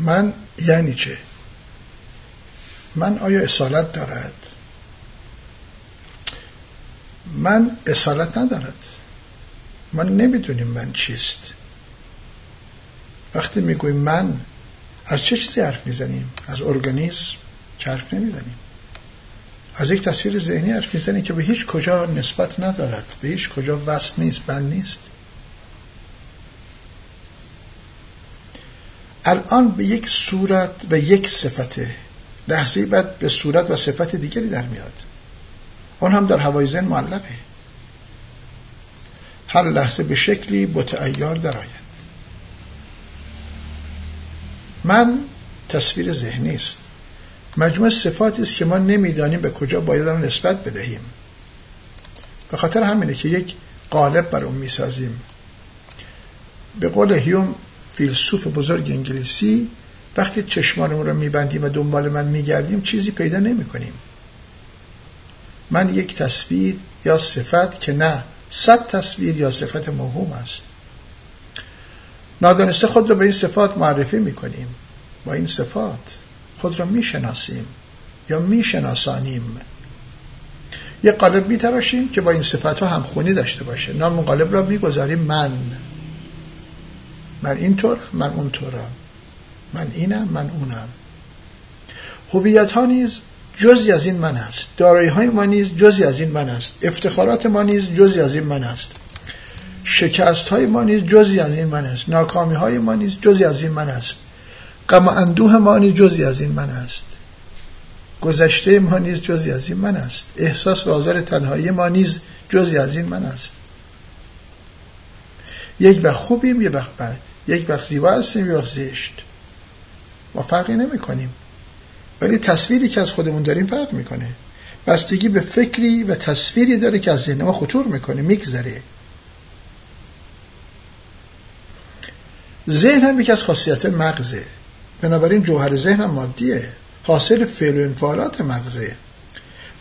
من یعنی چه؟ من آیا اصالت دارد؟ من اصالت ندارد. ما نمی‌دونیم من چیست. وقتی می‌گویم من از چه چیزی حرف می‌زنیم؟ از ارگانیسم که حرف نمی‌زنیم؟ از یک تصویر ذهنی حرف می‌زنیم که به هیچ کجا نسبت ندارد. به هیچ کجا وصل نیست بند نیست. الان به یک صورت و یک صفت لحظه بعد به صورت و صفت دیگری در میاد. اون هم در هوای ذهن معلقه. هر لحظه به شکلی متعیار درآید من تصویر ذهنی است. مجموع صفاتی است که ما نمی‌دانیم به کجا باید آن نسبت بدهیم. به خاطر همینه که یک قالب بر اون می‌سازیم. به قول هیوم فیلسوف بزرگ انگلیسی وقتی چشمانمون رو میبندیم و دنبال من میگردیم چیزی پیدا نمی کنیم من یک تصویر یا صفت که نه صد تصویر یا صفت موهوم است. نادانسته خود را به این صفات معرفی می‌کنیم. با این صفات خود را می‌شناسیم یا میشناسانیم. یک قالب میتراشیم که با این صفت ها همخونی داشته باشه. نام قالب را می‌گذاریم من. من اینطور من اونطورم. من اینم من اونم. هویت ها نیز جزی از این من است. دارایی های ما نیز جزی از این من است. افتخارات ما نیز جزی از این من است. شکست های ما نیز جزی از این من است. ناکامی های ما نیز جزی از این من است. غم و اندوه ما نیز جزی از این من است. گذشته ما نیز جزی از این من است. احساس و آزار تنهایی ما نیز جزی از این من است. یک وقت خوبیم یه وقت بد. یک وقت زیبا هستیم یه وقت زشت ما فرقی نمی کنیم ولی تصویری که از خودمون داریم فرق می‌کنه. بستگی به فکری و تصویری داره که از ذهن ما خطور می‌کنه میگذره. ذهن هم یکی از خاصیت مغزه. بنابراین جوهر ذهن هم مادیه. حاصل فعل و انفعالات مغزه.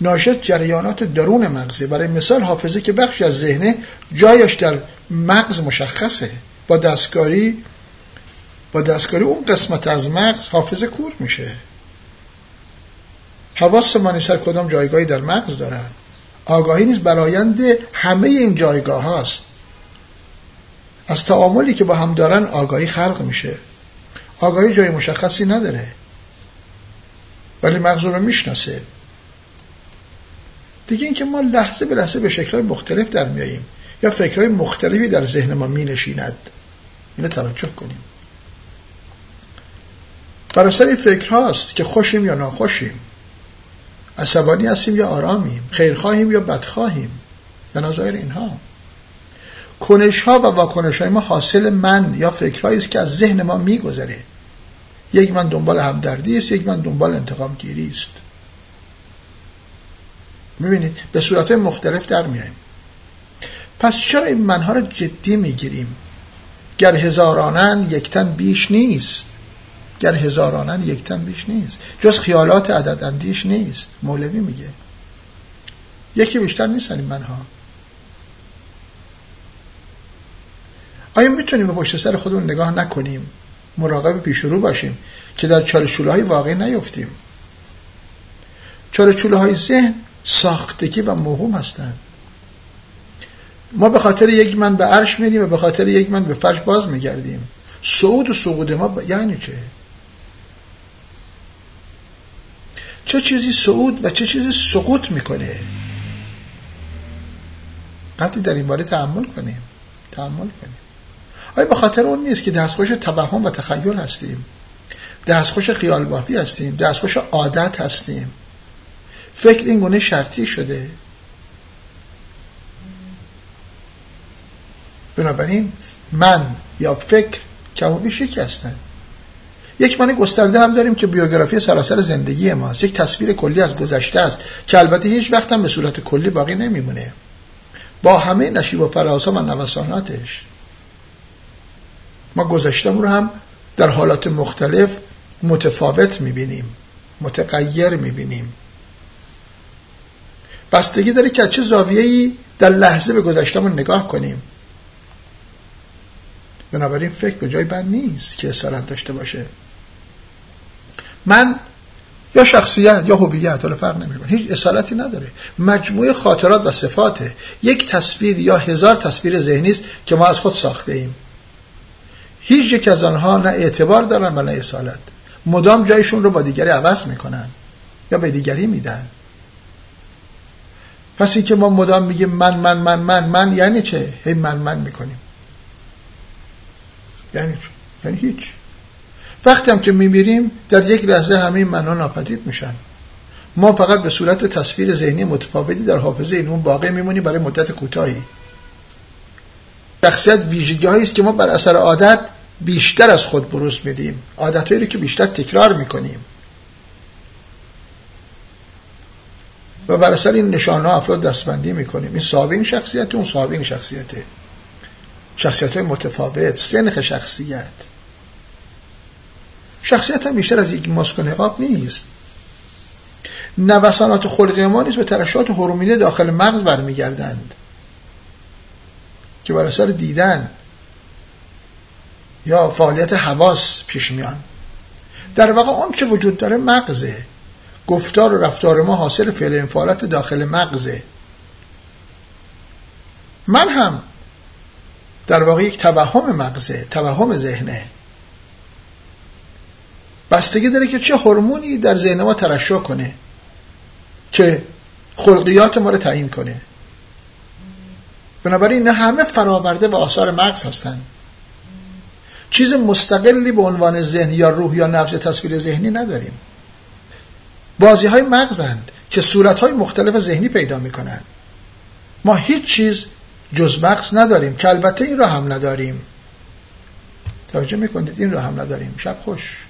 ناشد جریانات درون مغزه. برای مثال حافظه که بخشی از ذهنه جایش در مغز مشخصه. با دستکاری با دستکاری اون قسمت از مغز حافظه کور میشه. حواس ما سر کدام جایگاهی در مغز دارن. آگاهی نیست برایند همه این جایگاه هاست. از تعاملی که با هم دارن آگاهی خلق میشه. آگاهی جای مشخصی نداره. ولی مغز رو می‌شناسه. دیگه اینکه ما لحظه به لحظه به شکلهای مختلف در میاییم یا فکرهای مختلفی در ذهن ما می نشیند اینو توجه کنیم. بر فکر هاست که خوشیم یا ناخوشیم. عصبانی هستیم یا آرامیم. خیرخواهیم یا بدخواهیم. به نظایر اینها. کنش ها و واکنش های ما حاصل من یا فکرهایی است که از ذهن ما میگذره. یک من دنبال همدردی است یک من دنبال انتقام گیری است. می‌بینید؟ به صورت مختلف در میاییم پس چرا این منها رو جدی می‌گیریم؟ گر هزارانن یک تن بیش نیست. گر هزارانن یک تن بیش نیست. جز خیالات عدد اندیش نیست. مولوی میگه. یکی بیشتر نیستن این منها. آیا می‌تونیم به پشت سر خودمون نگاه نکنیم؟ مراقب پیش رو باشیم که در چالشوله های واقعی نیفتیم. چالشوله های ذهن ساختگی و موهوم هستند. ما به خاطر یک من به عرش میریم و به خاطر یک من به فرش باز میگردیم. صعود و سقوط ما ب... یعنی چه؟ چه چیزی صعود و چه چیزی سقوط می‌کنه؟ قطعی در این باره تحمل کنیم. تحمل کنیم. آیا به خاطر اون نیست که دستخوش توهم و تخیل هستیم؟ دستخوش خیال بافی هستیم. دستخوش عادت هستیم. فکر این گونه شرطی شده. بنابراین من یا فکر کم و بیش یکی هستن یک معنی گسترده هم داریم که بیوگرافی سراسر زندگی ماست. یک تصویر کلی از گذشته است که البته هیچ وقت هم به صورت کلی باقی نمیمونه. با همه نشیب و فرازها و نوساناتش. ما گذشتم رو هم در حالات مختلف متفاوت می‌بینیم متغیر می‌بینیم. بستگی داره که از چه زاویه‌ای در لحظه به گذشتمون نگاه کنیم. بنابراین فکر به جای بند نیست که اصالت داشته باشه. من یا شخصیت یا هویت حالا فرق نمی‌کنه. هیچ اصالتی نداره. مجموعه خاطرات و صفاته. یک تصویر یا هزار تصویر ذهنی است که ما از خود ساخته ایم. هیچ یک از آنها نه اعتبار دارن و نه اصالت. مدام جایشون رو با دیگری عوض می‌کنن یا به دیگری میدن. پس که ما مدام میگیم من من من من من یعنی چه؟ هی من من می‌کنیم. یعنی یعنی هیچ. وقتی هم که میمیریم در یک لحظه همه منها ناپدید میشن. ما فقط به صورت تصویر ذهنی متفاوتی در حافظه این اون باقی میمونیم برای مدت کوتاهی. شخصیت ویژگی است که ما بر اثر عادت بیشتر از خود بروز میدیم. عادتهایی رو که بیشتر تکرار می‌کنیم. و بر اثر این نشانه افراد دستبندی می‌کنیم. این صاحب این شخصیت اون صاحب این شخصیته. شخصیت های متفاوت سنخ شخصیت. شخصیت هم بیشتر از یک ماسک و نقاب نیست. نوسانات خلقی ما نیست به ترشات هورمونی داخل مغز برمیگردند که بر اثر دیدن یا فعالیت حواس پیش میان. در واقع اون چه وجود داره مغزه. گفتار و رفتار ما حاصل فعل انفعالات داخل مغزه. من هم در واقع یک توهم مغزه توهم ذهنه. بستگی داره که چه هورمونی در ذهن ما ترشح کنه که خلقیات ما رو تعیین کنه. بنابراین نه همه فراورده و آثار مغز هستند چیز مستقلی به عنوان ذهن یا روح یا نفس تصویر ذهنی نداریم. بازی های مغزند که صورت های مختلف ذهنی پیدا می‌کنن. ما هیچ چیز جز مغز نداریم که البته این را هم نداریم. توجه می‌کنید این را هم نداریم. شب خوش.